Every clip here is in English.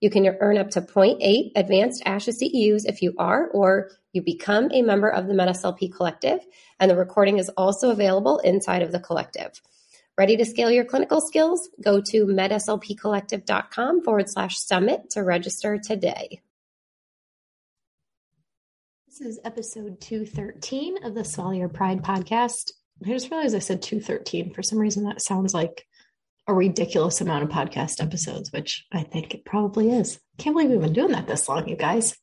You can earn up to 0.8 advanced ASHA CEUs if you are or you become a member of the MedSLP Collective, and the recording is also available inside of the collective. Ready to scale your clinical skills? Go to medslpcollective.com forward slash summit to register today. This is episode 213 of the Swallow Your Pride podcast. I just realized I said 213. For some reason, that sounds like a ridiculous amount of podcast episodes, which I think it probably is. Can't believe we've been doing that this long, you guys.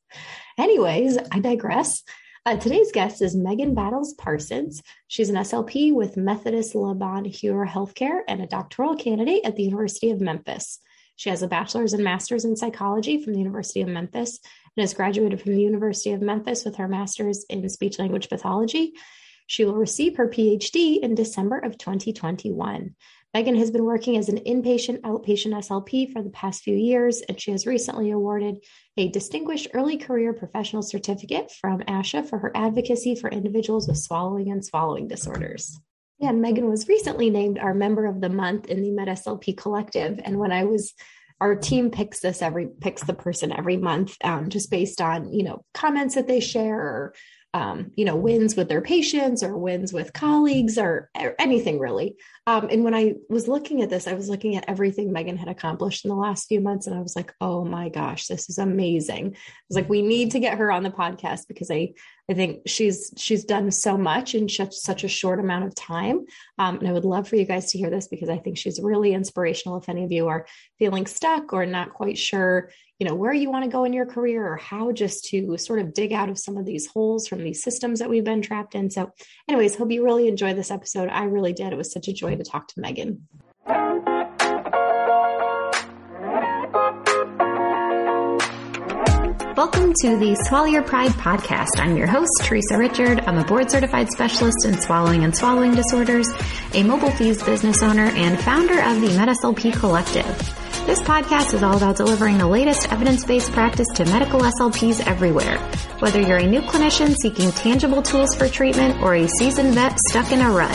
Anyways, I digress. Uh, today's guest is Megan Battles Parsons. She's an SLP with Methodist Le Bonheur Healthcare and a doctoral candidate at the University of Memphis. She has a bachelor's and master's in psychology from the University of Memphis and has graduated from the University of Memphis with her master's in speech language pathology. She will receive her PhD in December of 2021. Megan has been working as an inpatient outpatient SLP for the past few years, and she has recently awarded a Distinguished Early Career Professional Certificate from ASHA for her advocacy for individuals with swallowing and swallowing disorders. Yeah, and Megan was recently named our member of the month in the MedSLP Collective. And when I was our team picks this every picks the person every month um, just based on you know comments that they share or um, you know, wins with their patients or wins with colleagues or, or anything really. Um, and when I was looking at this, I was looking at everything Megan had accomplished in the last few months, and I was like, "Oh my gosh, this is amazing!" I was like, "We need to get her on the podcast because I, I think she's she's done so much in such such a short amount of time, um, and I would love for you guys to hear this because I think she's really inspirational. If any of you are feeling stuck or not quite sure, you know where you want to go in your career or how just to sort of dig out of some of these holes from these systems that we've been trapped in so anyways hope you really enjoyed this episode i really did it was such a joy to talk to megan Welcome to the Swallow Your Pride podcast. I'm your host, Theresa Richard. I'm a board certified specialist in swallowing and swallowing disorders, a mobile FEES business owner, and founder of the MedSLP Collective. This podcast is all about delivering the latest evidence-based practice to medical SLPs everywhere. Whether you're a new clinician seeking tangible tools for treatment or a seasoned vet stuck in a rut,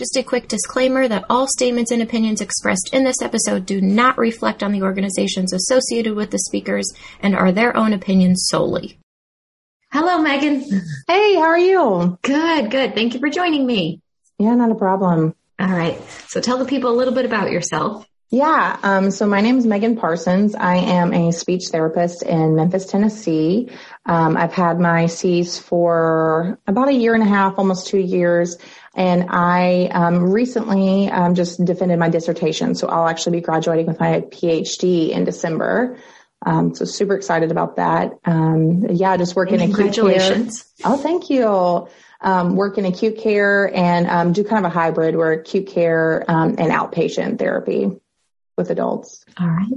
Just a quick disclaimer that all statements and opinions expressed in this episode do not reflect on the organizations associated with the speakers and are their own opinions solely. Hello, Megan. Hey, how are you? Good, good. Thank you for joining me. Yeah, not a problem. All right. So tell the people a little bit about yourself. Yeah. Um, so my name is Megan Parsons. I am a speech therapist in Memphis, Tennessee. Um, I've had my C's for about a year and a half, almost two years. And I um, recently um, just defended my dissertation. So I'll actually be graduating with my PhD in December. Um, so super excited about that. Um, yeah, just working in acute care. Oh, thank you. Um, work in acute care and um, do kind of a hybrid where acute care and outpatient therapy with adults. All right.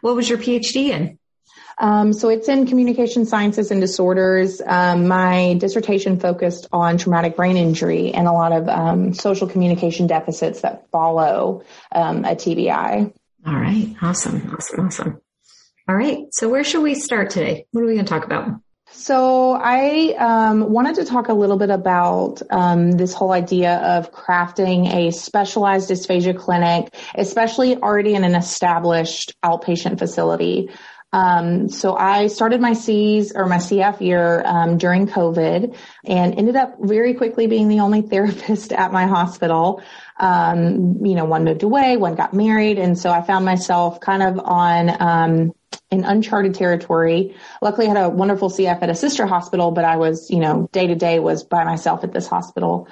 What was your PhD in? Um, so it's in communication sciences and disorders. Um, my dissertation focused on traumatic brain injury and a lot of um, social communication deficits that follow um, a TBI. All right. Awesome. Awesome. Awesome. All right. So where should we start today? What are we going to talk about? So I um, wanted to talk a little bit about um, this whole idea of crafting a specialized dysphagia clinic, especially already in an established outpatient facility. Um, so I started my C's or my CF year um, during COVID and ended up very quickly being the only therapist at my hospital. Um, you know, one moved away, one got married, and so I found myself kind of on um, in uncharted territory. Luckily, I had a wonderful CF at a sister hospital, but I was, you know, day to day was by myself at this hospital.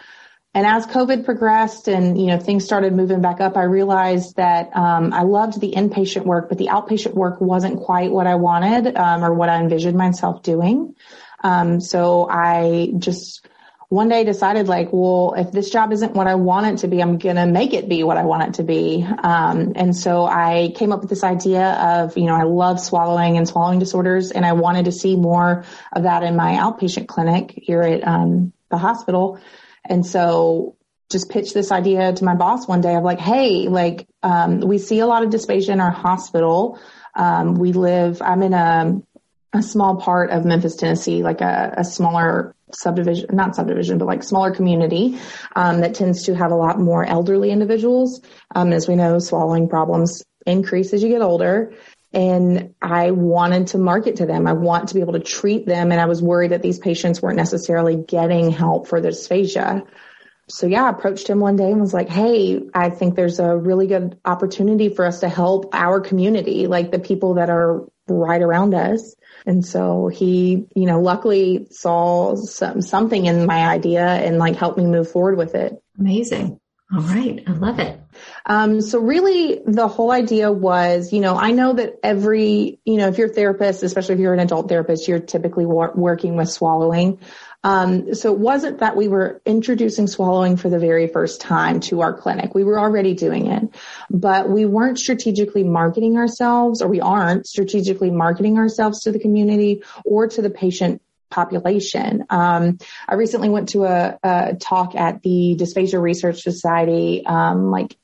And as COVID progressed and, you know, things started moving back up, I realized that, um, I loved the inpatient work, but the outpatient work wasn't quite what I wanted, um, or what I envisioned myself doing. Um, so I just, one day decided like, well, if this job isn't what I want it to be, I'm going to make it be what I want it to be. Um, and so I came up with this idea of, you know, I love swallowing and swallowing disorders and I wanted to see more of that in my outpatient clinic here at, um, the hospital. And so just pitched this idea to my boss one day of like, Hey, like, um, we see a lot of dysphagia in our hospital. Um, we live, I'm in a, a small part of Memphis, Tennessee, like a, a smaller subdivision, not subdivision, but like smaller community um, that tends to have a lot more elderly individuals. Um, as we know, swallowing problems increase as you get older. And I wanted to market to them. I want to be able to treat them. And I was worried that these patients weren't necessarily getting help for their dysphagia. So yeah, I approached him one day and was like, Hey, I think there's a really good opportunity for us to help our community, like the people that are right around us. And so he, you know, luckily saw some, something in my idea and like helped me move forward with it. Amazing. All right. I love it. Um, so really the whole idea was, you know, I know that every, you know, if you're a therapist, especially if you're an adult therapist, you're typically wor- working with swallowing. Um, so it wasn't that we were introducing swallowing for the very first time to our clinic. We were already doing it, but we weren't strategically marketing ourselves or we aren't strategically marketing ourselves to the community or to the patient population. Um, I recently went to a, a, talk at the Dysphagia Research Society, um, like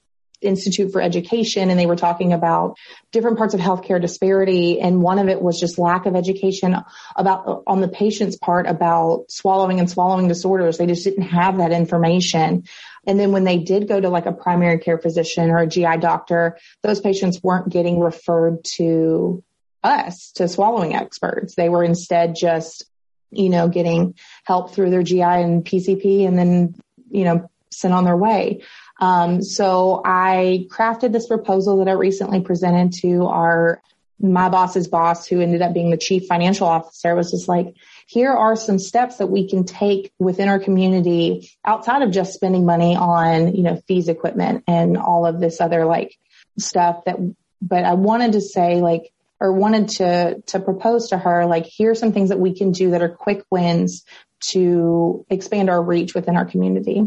Institute for Education and they were talking about different parts of healthcare disparity. And one of it was just lack of education about on the patient's part about swallowing and swallowing disorders. They just didn't have that information. And then when they did go to like a primary care physician or a GI doctor, those patients weren't getting referred to us, to swallowing experts. They were instead just, you know, getting help through their GI and PCP and then, you know, sent on their way. Um, so I crafted this proposal that I recently presented to our my boss's boss, who ended up being the chief financial officer, was just like, here are some steps that we can take within our community outside of just spending money on, you know, FEES equipment and all of this other like stuff that, but I wanted to say like, or wanted to, to propose to her, like, here are some things that we can do that are quick wins to expand our reach within our community.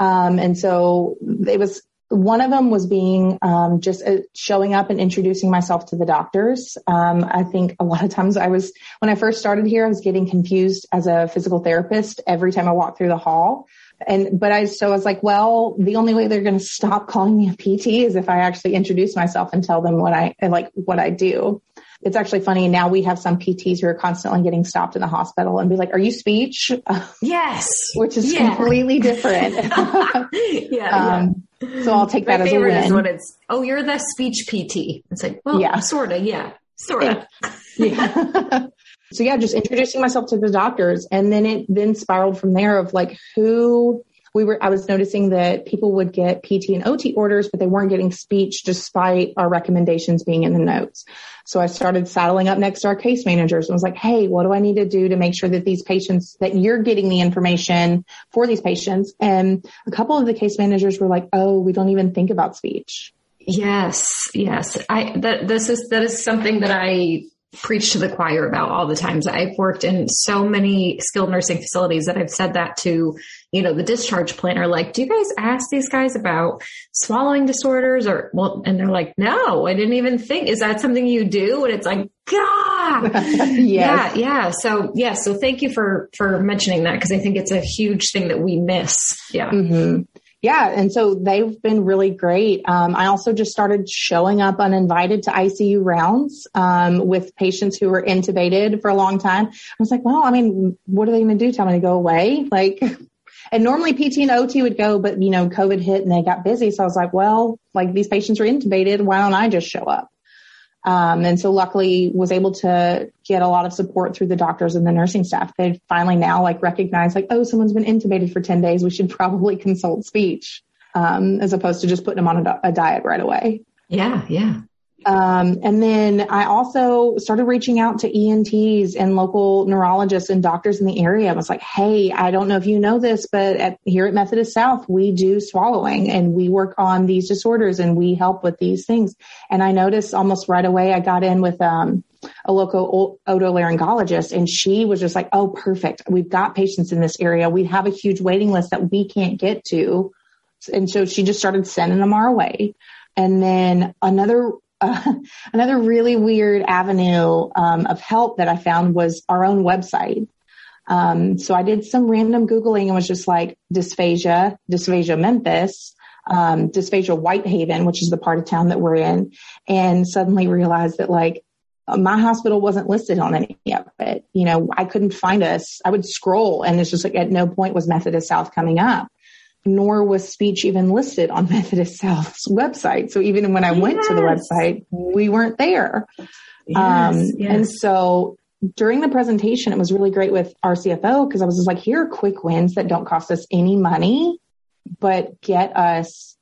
Um, and so it was one of them was being um, just uh, showing up and introducing myself to the doctors. Um, I think a lot of times I was when I first started here, I was getting confused as a physical therapist every time I walked through the hall. And but I so I was like, well, the only way they're going to stop calling me a PT is if I actually introduce myself and tell them what I like what I do it's actually funny. Now we have some PTs who are constantly getting stopped in the hospital and be like, are you speech? Yes. Which is yeah. completely different. yeah, um, yeah, So I'll take My that as a win. Is when it's, oh, you're the speech PT. It's like, well, yeah. sort of. Yeah. Sort of. yeah. so yeah, just introducing myself to the doctors and then it then spiraled from there of like who we were, I was noticing that people would get PT and OT orders, but they weren't getting speech despite our recommendations being in the notes. So I started saddling up next to our case managers and was like, Hey, what do I need to do to make sure that these patients, that you're getting the information for these patients? And a couple of the case managers were like, Oh, we don't even think about speech. Yes, yes. I that this is that is something that I preach to the choir about all the times. I've worked in so many skilled nursing facilities that I've said that to, you know, the discharge planner, like, do you guys ask these guys about swallowing disorders or, well, and they're like, no, I didn't even think, is that something you do? And it's like, God, yes. yeah, yeah. So yeah, so thank you for, for mentioning that because I think it's a huge thing that we miss. Yeah. Mm-hmm. Yeah, and so they've been really great. Um, I also just started showing up uninvited to ICU rounds um, with patients who were intubated for a long time. I was like, well, I mean, what are they going to do? Tell me to go away? Like, and normally PT and OT would go, but you know, COVID hit and they got busy. So I was like, well, like these patients are intubated. Why don't I just show up? Um, and so luckily was able to get a lot of support through the doctors and the nursing staff. They finally now like recognize like, oh, someone's been intubated for 10 days. We should probably consult speech, um, as opposed to just putting them on a, a diet right away. Yeah. Yeah. Um, and then I also started reaching out to ENTs and local neurologists and doctors in the area. I was like, Hey, I don't know if you know this, but at, here at Methodist South, we do swallowing and we work on these disorders and we help with these things. And I noticed almost right away, I got in with, um, a local otolaryngologist and she was just like, Oh, perfect. We've got patients in this area. We have a huge waiting list that we can't get to. And so she just started sending them our way. And then another another really weird avenue um, of help that I found was our own website. Um, so I did some random Googling and was just like dysphagia, dysphagia Memphis, um, dysphagia Whitehaven, which is the part of town that we're in, and suddenly realized that like my hospital wasn't listed on any of it. You know, I couldn't find us. I would scroll and it's just like at no point was Methodist South coming up nor was speech even listed on Methodist South's website. So even when I yes. went to the website, we weren't there. Yes, um, yes. And so during the presentation, it was really great with our CFO because I was just like, here are quick wins that don't cost us any money, but get us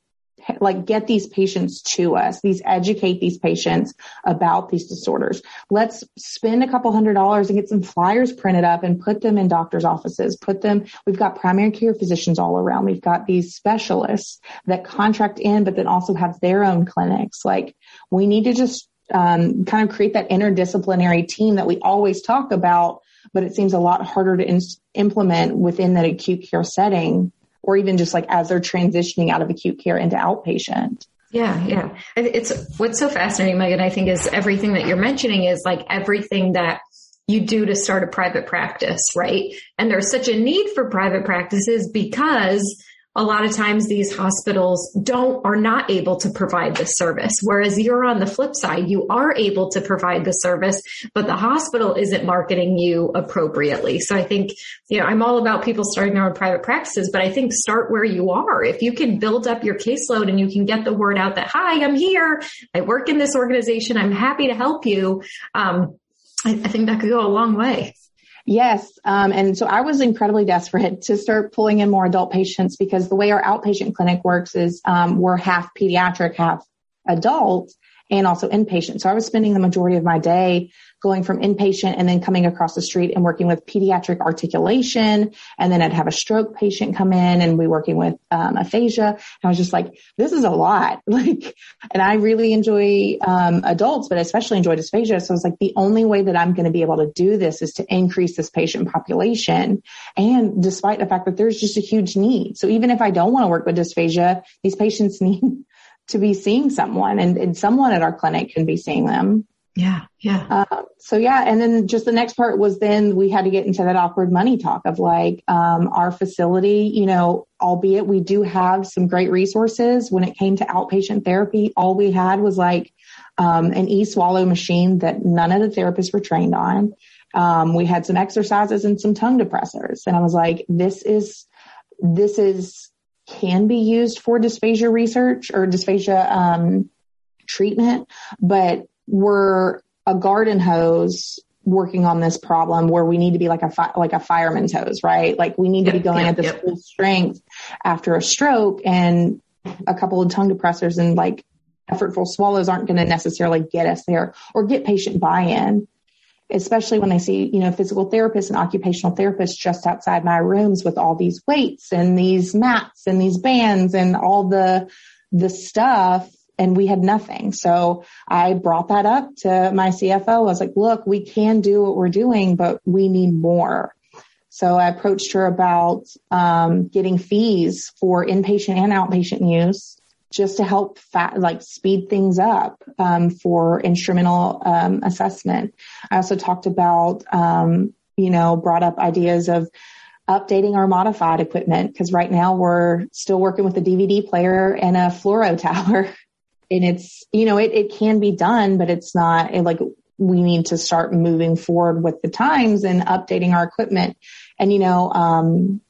like get these patients to us, these educate these patients about these disorders. Let's spend a couple hundred dollars and get some flyers printed up and put them in doctors' offices. Put them, we've got primary care physicians all around. We've got these specialists that contract in, but then also have their own clinics. Like we need to just um, kind of create that interdisciplinary team that we always talk about, but it seems a lot harder to in- implement within that acute care setting or even just like as they're transitioning out of acute care into outpatient. Yeah, yeah. It's what's so fascinating, Megan, I think is everything that you're mentioning is like everything that you do to start a private practice, right? And there's such a need for private practices because a lot of times these hospitals don't are not able to provide the service. Whereas you're on the flip side you are able to provide the service but the hospital isn't marketing you appropriately. So i think you know i'm all about people starting their own private practices but i think start where you are. If you can build up your caseload and you can get the word out that hi i'm here. I work in this organization. I'm happy to help you um, I, I think that could go a long way Yes. Um, and so I was incredibly desperate to start pulling in more adult patients because the way our outpatient clinic works is um, we're half pediatric, half adult and also inpatient. So I was spending the majority of my day going from inpatient and then coming across the street and working with pediatric articulation. And then I'd have a stroke patient come in and we working with um, aphasia. And I was just like, this is a lot. Like, and I really enjoy um, adults, but I especially enjoy dysphagia. So I was like, the only way that I'm going to be able to do this is to increase this patient population. And despite the fact that there's just a huge need. So even if I don't want to work with dysphagia, these patients need to be seeing someone and, and someone at our clinic can be seeing them. Yeah. Yeah. Uh, so yeah. And then just the next part was then we had to get into that awkward money talk of like, um, our facility, you know, albeit we do have some great resources when it came to outpatient therapy, all we had was like, um, an e-swallow machine that none of the therapists were trained on. Um, we had some exercises and some tongue depressors. And I was like, this is, this is, can be used for dysphagia research or dysphagia, um, treatment, but we're a garden hose working on this problem where we need to be like a fi- like a fireman's hose, right? Like we need to be going at this full strength after a stroke, and a couple of tongue depressors and like effortful swallows aren't going to necessarily get us there or get patient buy-in. Especially when I see, you know, physical therapists and occupational therapists just outside my rooms with all these weights and these mats and these bands and all the the stuff and we had nothing. So I brought that up to my CFO. I was like, look, we can do what we're doing, but we need more. So I approached her about um, getting FEES for inpatient and outpatient use just to help fat, like speed things up um, for instrumental um, assessment. I also talked about, um, you know, brought up ideas of updating our modified equipment because right now we're still working with a DVD player and a fluoro tower. And it's, you know, it, it can be done, but it's not it, like we need to start moving forward with the times and updating our equipment. And, you know, um,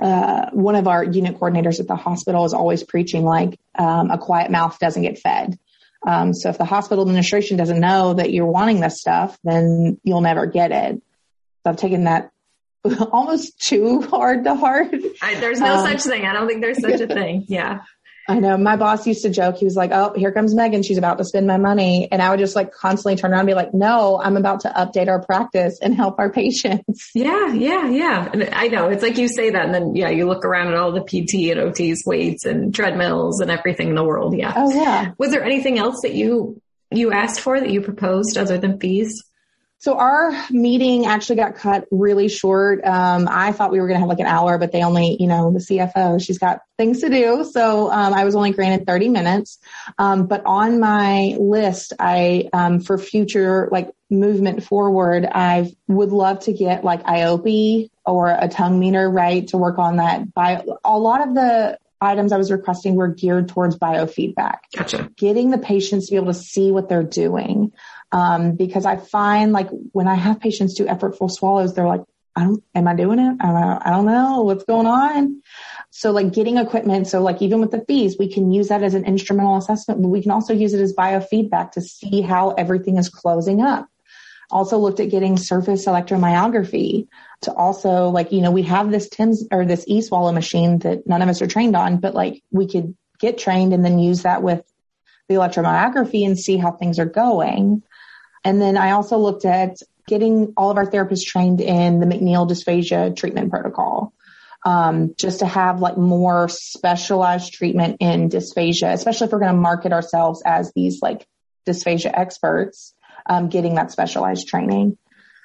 uh, one of our unit coordinators at the hospital is always preaching like um, a quiet mouth doesn't get fed. Um, so if the hospital administration doesn't know that you're wanting this stuff, then you'll never get it. So I've taken that almost too hard to heart. I, there's no um, such thing. I don't think there's such a thing. Yeah. I know my boss used to joke. He was like, Oh, here comes Megan. She's about to spend my money. And I would just like constantly turn around and be like, no, I'm about to update our practice and help our patients. Yeah. Yeah. Yeah. And I know it's like you say that. And then, yeah, you look around at all the PT and OTs weights and treadmills and everything in the world. Yeah. Oh yeah. Was there anything else that you, you asked for that you proposed other than FEES? So our meeting actually got cut really short. Um, I thought we were going to have like an hour, but they only, you know, the CFO, she's got things to do. So um, I was only granted 30 minutes. Um, but on my list, I, um, for future like movement forward, I would love to get like IOPI or a tongue meter, right, to work on that. By a lot of the items I was requesting were geared towards biofeedback. Gotcha. Getting the patients to be able to see what they're doing. Um, because I find like when I have patients do effortful swallows, they're like, I don't, am I doing it? I, I don't know what's going on. So like getting equipment. So like even with the FEES, we can use that as an instrumental assessment, but we can also use it as biofeedback to see how everything is closing up. Also looked at getting surface electromyography to also like, you know, we have this TIMS or this e-swallow machine that none of us are trained on, but like we could get trained and then use that with the electromyography and see how things are going. And then I also looked at getting all of our therapists trained in the McNeill dysphagia treatment protocol. Um, just to have like more specialized treatment in dysphagia, especially if we're going to market ourselves as these like dysphagia experts, um, getting that specialized training.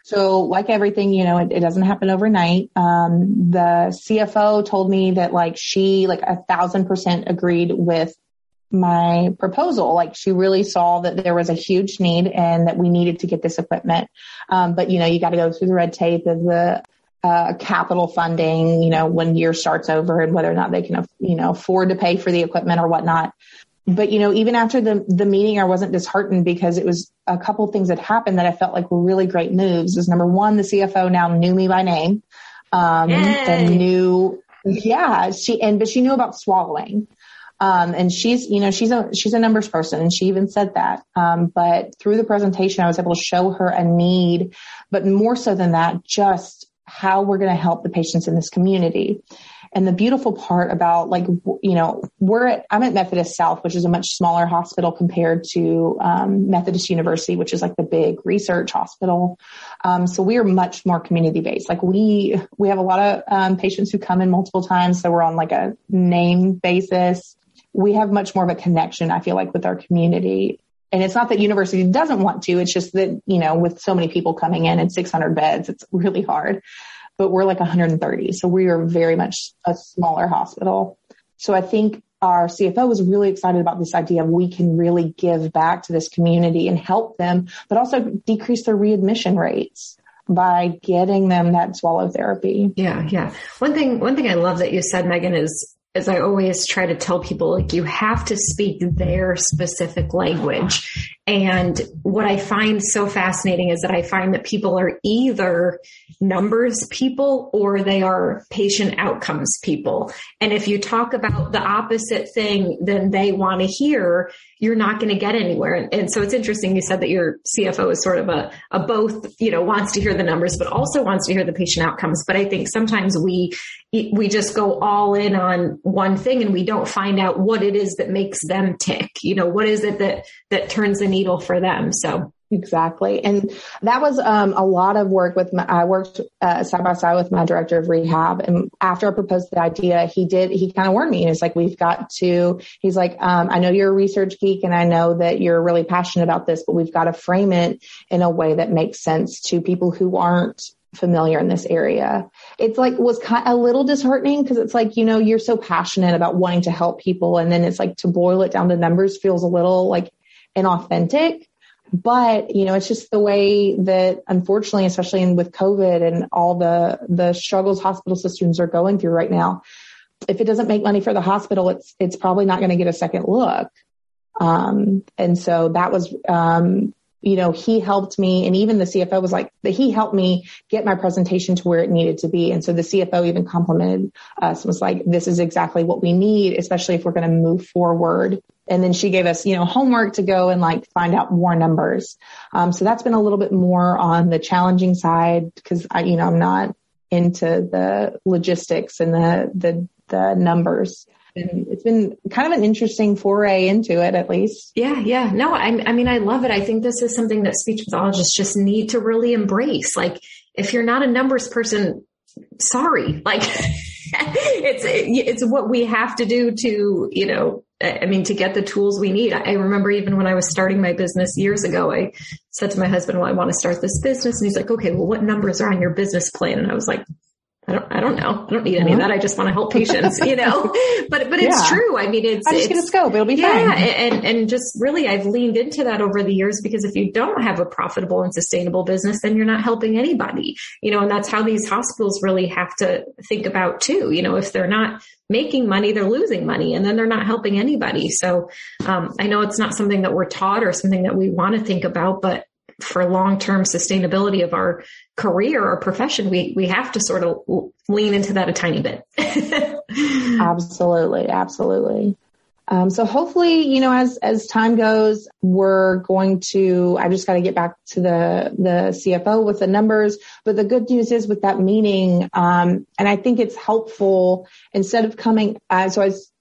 So like everything, you know, it, it doesn't happen overnight. Um, the CFO told me that like she like a thousand percent agreed with my proposal. Like she really saw that there was a huge need and that we needed to get this equipment. Um, but you know, you got to go through the red tape of the uh, capital funding, you know, when year starts over and whether or not they can, you know, afford to pay for the equipment or whatnot. But, you know, even after the, the meeting, I wasn't disheartened because it was a couple things that happened that I felt like were really great moves. Is number one, the CFO now knew me by name, um, and knew, yeah, she, and, but she knew about swallowing. Um, and she's, you know, she's a, she's a numbers person and she even said that. Um, but through the presentation, I was able to show her a need, but more so than that, just how we're going to help the patients in this community. And the beautiful part about like, you know, we're at, I'm at Methodist South, which is a much smaller hospital compared to, um, Methodist University, which is like the big research hospital. Um, so we are much more community based. Like we, we have a lot of, um, patients who come in multiple times. So we're on like a name basis we have much more of a connection, I feel like, with our community. And it's not that university doesn't want to. It's just that, you know, with so many people coming in and 600 beds, it's really hard, but we're like 130. So we are very much a smaller hospital. So I think our CFO was really excited about this idea of we can really give back to this community and help them, but also decrease their readmission rates by getting them that swallow therapy. Yeah, yeah. One thing one thing I love that you said Megan is as I always try to tell people, like you have to speak their specific language. And what I find so fascinating is that I find that people are either numbers people or they are patient outcomes people. And if you talk about the opposite thing than they want to hear, you're not going to get anywhere. And, and, so it's interesting. You said that your CFO is sort of a, a both, you know, wants to hear the numbers, but also wants to hear the patient outcomes. But I think sometimes we, we just go all in on one thing and we don't find out what it is that makes them tick. You know, what is it that, that turns the needle for them? So Exactly. And that was um, a lot of work with my, I worked uh, side by side with my director of rehab. And after I proposed the idea, he did, he kind of warned me. And it's like, we've got to, he's like, um, I know you're a research geek and I know that you're really passionate about this, but we've got to frame it in a way that makes sense to people who aren't familiar in this area. It's like was kind of a little disheartening because it's like, you know, you're so passionate about wanting to help people. And then it's like to boil it down to numbers feels a little like inauthentic but you know, it's just the way that unfortunately, especially in, with COVID and all the, the struggles hospital systems are going through right now, if it doesn't make money for the hospital, it's, it's probably not going to get a second look. Um, and so that was, um, you know, he helped me and even the CFO was like, that he helped me get my presentation to where it needed to be. And so the CFO even complimented us was like, this is exactly what we need, especially if we're going to move forward. And then she gave us, you know, homework to go and like find out more numbers. Um, so that's been a little bit more on the challenging side because I, you know, I'm not into the logistics and the, the, the numbers and it's been kind of an interesting foray into it at least. Yeah, yeah. No, I, I mean, I love it. I think this is something that speech pathologists just need to really embrace. Like, if you're not a numbers person, sorry. Like, it's it's what we have to do to you know I mean to get the tools we need. I remember even when I was starting my business years ago, I said to my husband, "Well, I want to start this business," and he's like, "Okay, well, what numbers are on your business plan?" And I was like, I don't, I don't know. I don't need any of that. I just want to help patients, you know, but, but it's yeah. true. I mean, it's, I just get a scope. It'll be yeah, fine. And, and just really, I've leaned into that over the years because if you don't have a profitable and sustainable business, then you're not helping anybody, you know, and that's how these hospitals really have to think about too. You know, if they're not making money, they're losing money and then they're not helping anybody. So, um, I know it's not something that we're taught or something that we want to think about, but for long-term sustainability of our career or profession, we, we have to sort of lean into that a tiny bit. absolutely. Absolutely. Um, so hopefully, you know, as, as time goes, we're going to, I just got to get back to the, the CFO with the numbers. But the good news is with that meeting, um, and I think it's helpful instead of coming, uh, so I was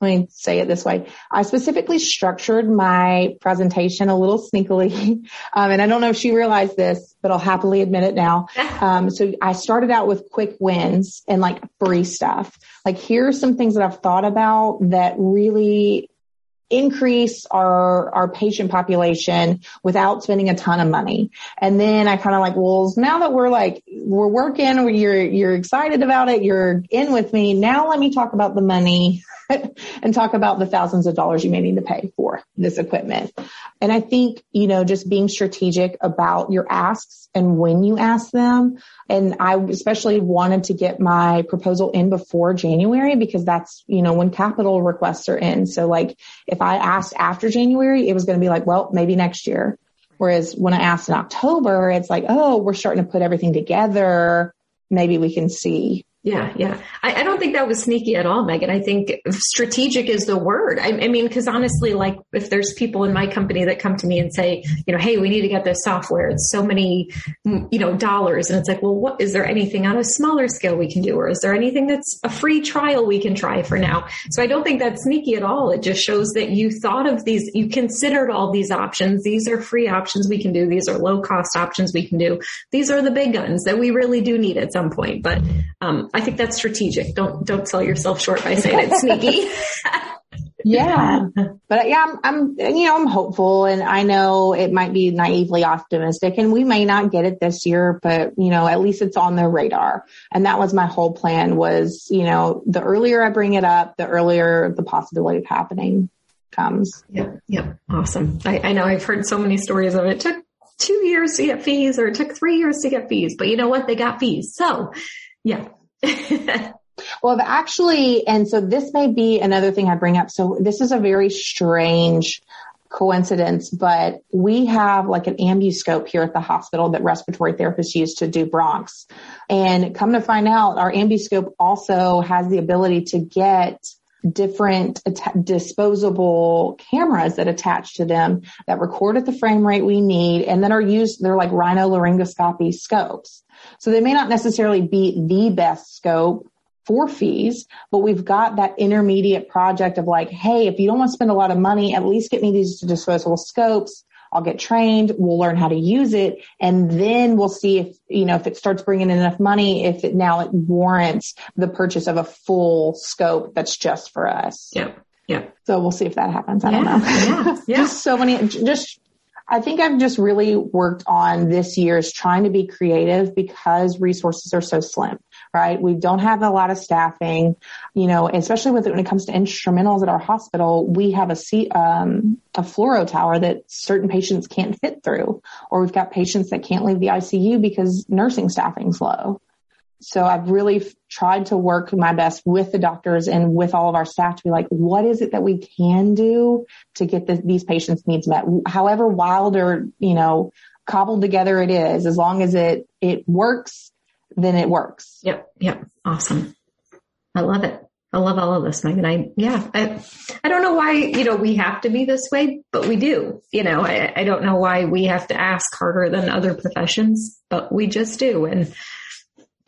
let me say it this way. I specifically structured my presentation a little sneakily. Um, and I don't know if she realized this, but I'll happily admit it now. Um, so I started out with quick wins and like free stuff. Like here are some things that I've thought about that really increase our our patient population without spending a ton of money. And then I kind of like, well, now that we're like we're working, you're you're excited about it, you're in with me. Now let me talk about the money and talk about the thousands of dollars you may need to pay for this equipment. And I think, you know, just being strategic about your asks and when you ask them. And I especially wanted to get my proposal in before January because that's, you know, when capital requests are in. So like if I asked after January, it was going to be like, well, maybe next year. Whereas when I asked in October, it's like, oh, we're starting to put everything together. Maybe we can see yeah, yeah. I, I, don't think that was sneaky at all, Megan. I think strategic is the word. I, I mean, because honestly, like if there's people in my company that come to me and say, you know, hey, we need to get this software. It's so many, you know, dollars, and it's like, well, what is there anything on a smaller scale we can do, or is there anything that's a free trial we can try for now? So I don't think that's sneaky at all. It just shows that you thought of these, you considered all these options. These are free options we can do. These are low cost options we can do. These are the big guns that we really do need at some point, but. Um, I think that's strategic. Don't don't sell yourself short by saying it's sneaky. yeah, but yeah, I'm, I'm you know I'm hopeful, and I know it might be naively optimistic, and we may not get it this year, but you know at least it's on their radar, and that was my whole plan. Was you know the earlier I bring it up, the earlier the possibility of happening comes. Yep, yep, awesome. I, I know I've heard so many stories of it. it took two years to get FEES, or it took three years to get FEES, but you know what? They got FEES, so yeah, well, I've actually, and so this may be another thing I bring up. So this is a very strange coincidence, but we have like an ambuscope here at the hospital that respiratory therapists use to do bronchs. And come to find out, our ambuscope also has the ability to get different disposable cameras that attach to them that record at the frame rate we need and then are used, they're like rhinolaryngoscopy scopes. So they may not necessarily be the best scope for FEES, but we've got that intermediate project of like, hey, if you don't want to spend a lot of money, at least get me these disposable scopes. I'll get trained. We'll learn how to use it. And then we'll see if, you know, if it starts bringing in enough money, if it now it warrants the purchase of a full scope that's just for us. Yeah. Yeah. So we'll see if that happens. I yeah, don't know. Yeah, yeah. just so many, just I think I've just really worked on this year's trying to be creative because resources are so slim. Right? We don't have a lot of staffing, you know, especially with when it comes to instrumentals at our hospital, we have a seat, um, a fluoro tower that certain patients can't fit through, or we've got patients that can't leave the ICU because nursing staffing's low. So I've really tried to work my best with the doctors and with all of our staff to be like, what is it that we can do to get the, these patients' needs met? However wild or, you know, cobbled together it is, as long as it, it works, then it works. Yep. Yep. Awesome. I love it. I love all of this, Megan. I, yeah, I, I don't know why, you know, we have to be this way, but we do, you know, I, I don't know why we have to ask harder than other professions, but we just do. And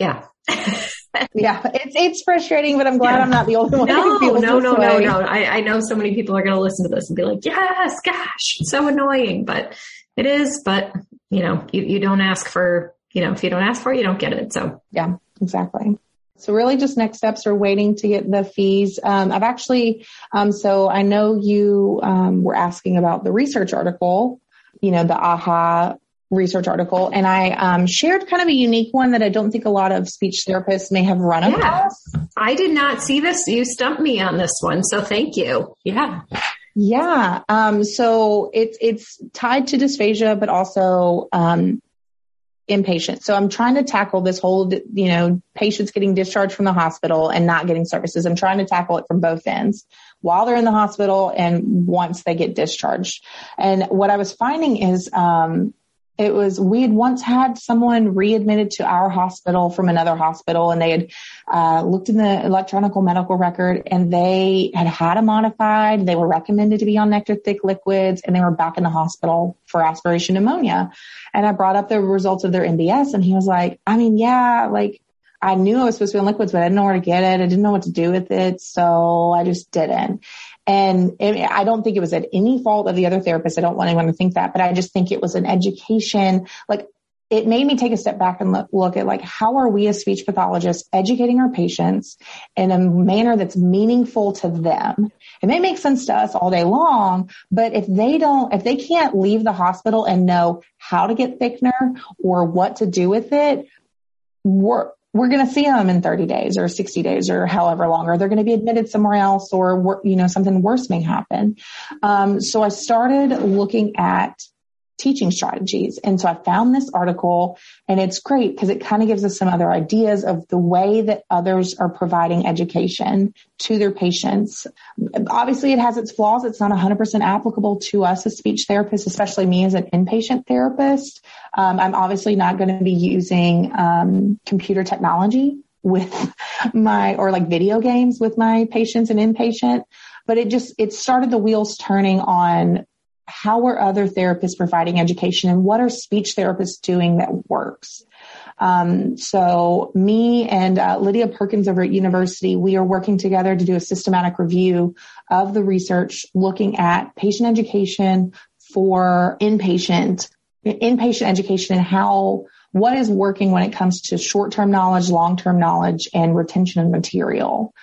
yeah. yeah, it's it's frustrating, but I'm glad yeah. I'm not the only one. No, no, no, no, no, no. I, I know so many people are going to listen to this and be like, "Yes, gosh, so annoying," but it is. But you know, you you don't ask for, you know, if you don't ask for it, you don't get it. So yeah, exactly. So really just next steps are waiting to get the FEES. Um, I've actually, um, so I know you um, were asking about the research article, you know, the AHA research article and I um, shared kind of a unique one that I don't think a lot of speech therapists may have run across. Yeah. I did not see this. You stumped me on this one. So thank you. Yeah. Yeah. Um, so it's, it's tied to dysphagia, but also, um, inpatient. So I'm trying to tackle this whole, you know, patients getting discharged from the hospital and not getting services. I'm trying to tackle it from both ends while they're in the hospital and once they get discharged. And what I was finding is, um, it was, we had once had someone readmitted to our hospital from another hospital and they had uh, looked in the electronic medical record and they had had a modified. They were recommended to be on nectar thick liquids and they were back in the hospital for aspiration pneumonia. And I brought up the results of their MBS and he was like, I mean, yeah, like I knew I was supposed to be on liquids, but I didn't know where to get it. I didn't know what to do with it. So I just didn't. And I don't think it was at any fault of the other therapist. I don't want anyone to think that, but I just think it was an education. Like it made me take a step back and look, look at like, how are we as speech pathologists educating our patients in a manner that's meaningful to them? It may make sense to us all day long, but if they don't, if they can't leave the hospital and know how to get thickener or what to do with it, we're, we're going to see them in 30 days or 60 days or however long, or they're going to be admitted somewhere else or, you know, something worse may happen. Um, so I started looking at teaching strategies. And so I found this article and it's great because it kind of gives us some other ideas of the way that others are providing education to their patients. Obviously it has its flaws. It's not 100% applicable to us as speech therapists, especially me as an inpatient therapist. Um, I'm obviously not going to be using um, computer technology with my, or like video games with my patients and inpatient but it just it started the wheels turning on how are other therapists providing education and what are speech therapists doing that works? Um, so me and uh, Lydia Perkins over at university, we are working together to do a systematic review of the research looking at patient education for inpatient, inpatient education and how, what is working when it comes to short-term knowledge, long-term knowledge and retention of material.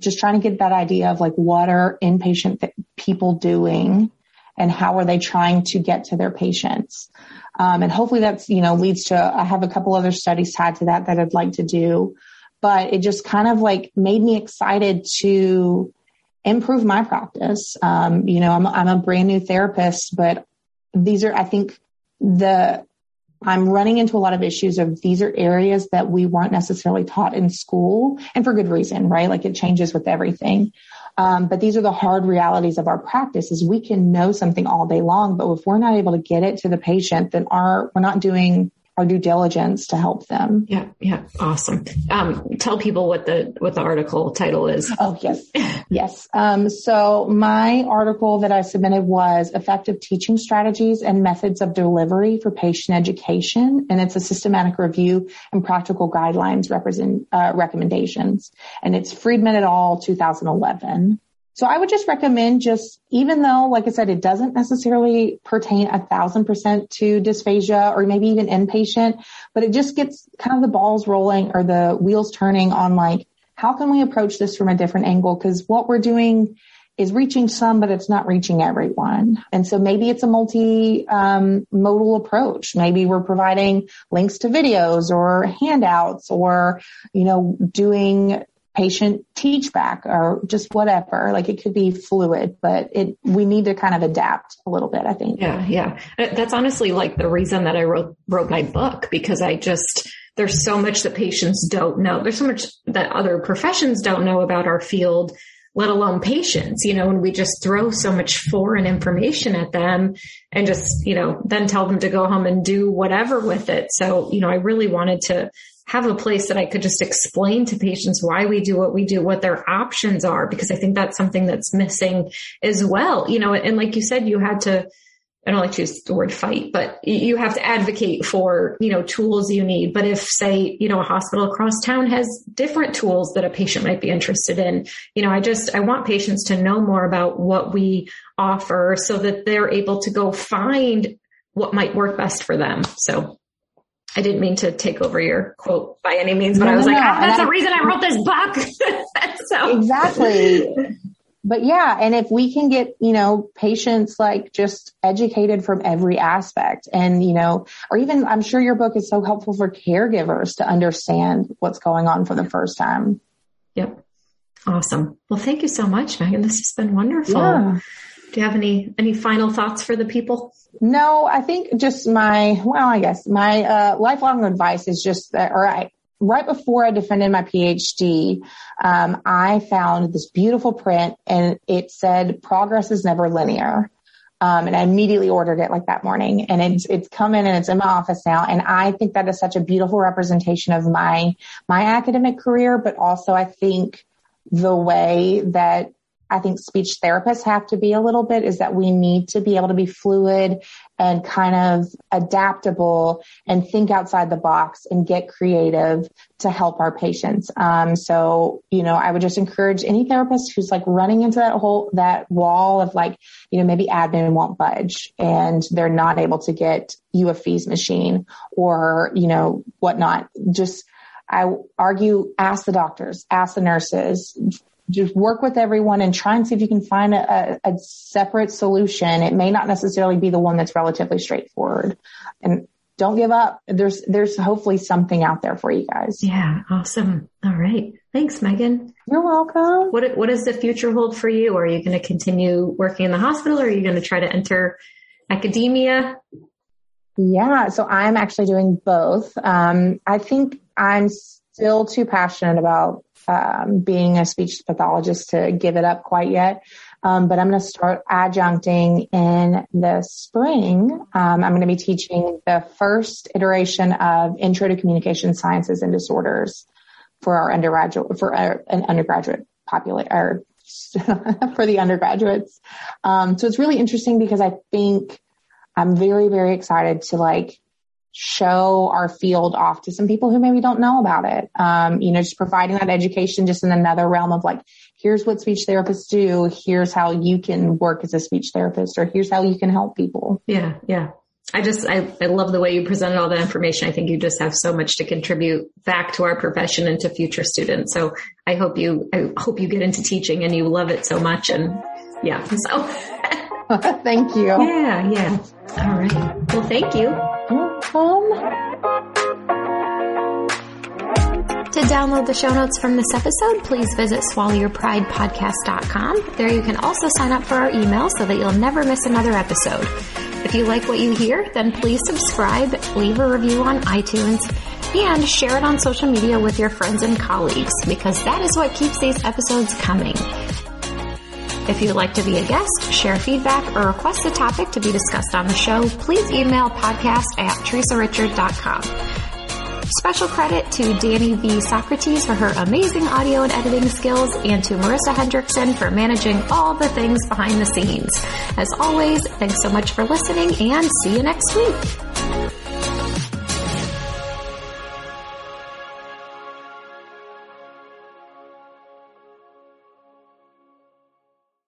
Just trying to get that idea of like what are inpatient th- people doing and how are they trying to get to their patients. Um, and hopefully that's, you know, leads to, I have a couple other studies tied to that that I'd like to do, but it just kind of like made me excited to improve my practice. Um, you know, I'm, I'm a brand new therapist, but these are, I think the, I'm running into a lot of issues of these are areas that we weren't necessarily taught in school and for good reason, right? Like it changes with everything. Um, but these are the hard realities of our practice is we can know something all day long, but if we're not able to get it to the patient, then our, we're not doing our due diligence to help them. Yeah, yeah, awesome. Um, tell people what the what the article title is. Oh yes, yes. Um, so my article that I submitted was effective teaching strategies and methods of delivery for patient education, and it's a systematic review and practical guidelines represent uh, recommendations, and it's Friedman et al. 2011. So I would just recommend just, even though, like I said, it doesn't necessarily pertain a thousand percent to dysphagia or maybe even inpatient, but it just gets kind of the balls rolling or the wheels turning on like, how can we approach this from a different angle? Cause what we're doing is reaching some, but it's not reaching everyone. And so maybe it's a multi um, modal approach. Maybe we're providing links to videos or handouts or, you know, doing patient teach back or just whatever. Like it could be fluid, but it, we need to kind of adapt a little bit, I think. Yeah. Yeah. Uh, that's honestly like the reason that I wrote, wrote my book because I just, there's so much that patients don't know. There's so much that other professions don't know about our field let alone patients, you know, and we just throw so much foreign information at them and just, you know, then tell them to go home and do whatever with it. So, you know, I really wanted to have a place that I could just explain to patients why we do what we do, what their options are, because I think that's something that's missing as well. You know, and like you said, you had to, I don't like to use the word fight, but you have to advocate for, you know, tools you need. But if say, you know, a hospital across town has different tools that a patient might be interested in, you know, I just, I want patients to know more about what we offer so that they're able to go find what might work best for them. So I didn't mean to take over your quote by any means, but no, I was no, like, no. Ah, that's the reason I wrote this book. so exactly but yeah, and if we can get, you know, patients like just educated from every aspect and, you know, or even I'm sure your book is so helpful for caregivers to understand what's going on for the first time. Yep. Awesome. Well, thank you so much, Megan. This has been wonderful. Yeah. Do you have any, any final thoughts for the people? No, I think just my, well, I guess my, uh, lifelong advice is just that, or I, right before I defended my PhD, um, I found this beautiful print and it said progress is never linear. Um, and I immediately ordered it like that morning and it's, it's come in and it's in my office now. And I think that is such a beautiful representation of my, my academic career, but also I think the way that I think speech therapists have to be a little bit is that we need to be able to be fluid and kind of adaptable and think outside the box and get creative to help our patients. Um, so, you know, I would just encourage any therapist who's like running into that whole, that wall of like, you know, maybe admin won't budge and they're not able to get you a FEES machine or, you know, whatnot. Just, I argue, ask the doctors, ask the nurses, just work with everyone and try and see if you can find a, a, separate solution. It may not necessarily be the one that's relatively straightforward. And don't give up. There's there's hopefully something out there for you guys. Yeah, awesome. All right. Thanks, Megan. You're welcome. What what does the future hold for you? Are you going to continue working in the hospital or are you going to try to enter academia? Yeah, so I'm actually doing both. Um, I think I'm still too passionate about um, being a speech pathologist to give it up quite yet. Um, but I'm going to start adjuncting in the spring. Um, I'm going to be teaching the first iteration of Intro to Communication Sciences and Disorders for our undergraduate for our, an undergraduate population or for the undergraduates. Um, so it's really interesting because I think I'm very very excited to like show our field off to some people who maybe don't know about it. Um, you know, just providing that education just in another realm of like, here's what speech therapists do. Here's how you can work as a speech therapist or here's how you can help people. Yeah. Yeah. I just, I, I love the way you presented all that information. I think you just have so much to contribute back to our profession and to future students. So I hope you, I hope you get into teaching and you love it so much. And yeah, so. thank you. Yeah. Yeah. All right. Well, thank you. To download the show notes from this episode, please visit swallowyourpridepodcast.com. There you can also sign up for our email so that you'll never miss another episode. If you like what you hear, then please subscribe, leave a review on iTunes, and share it on social media with your friends and colleagues because that is what keeps these episodes coming. If you'd like to be a guest, share feedback, or request a topic to be discussed on the show, please email podcast at theresarichard.com. Special credit to Danny V. Socrates for her amazing audio and editing skills and to Marissa Hendrickson for managing all the things behind the scenes. As always, thanks so much for listening and see you next week.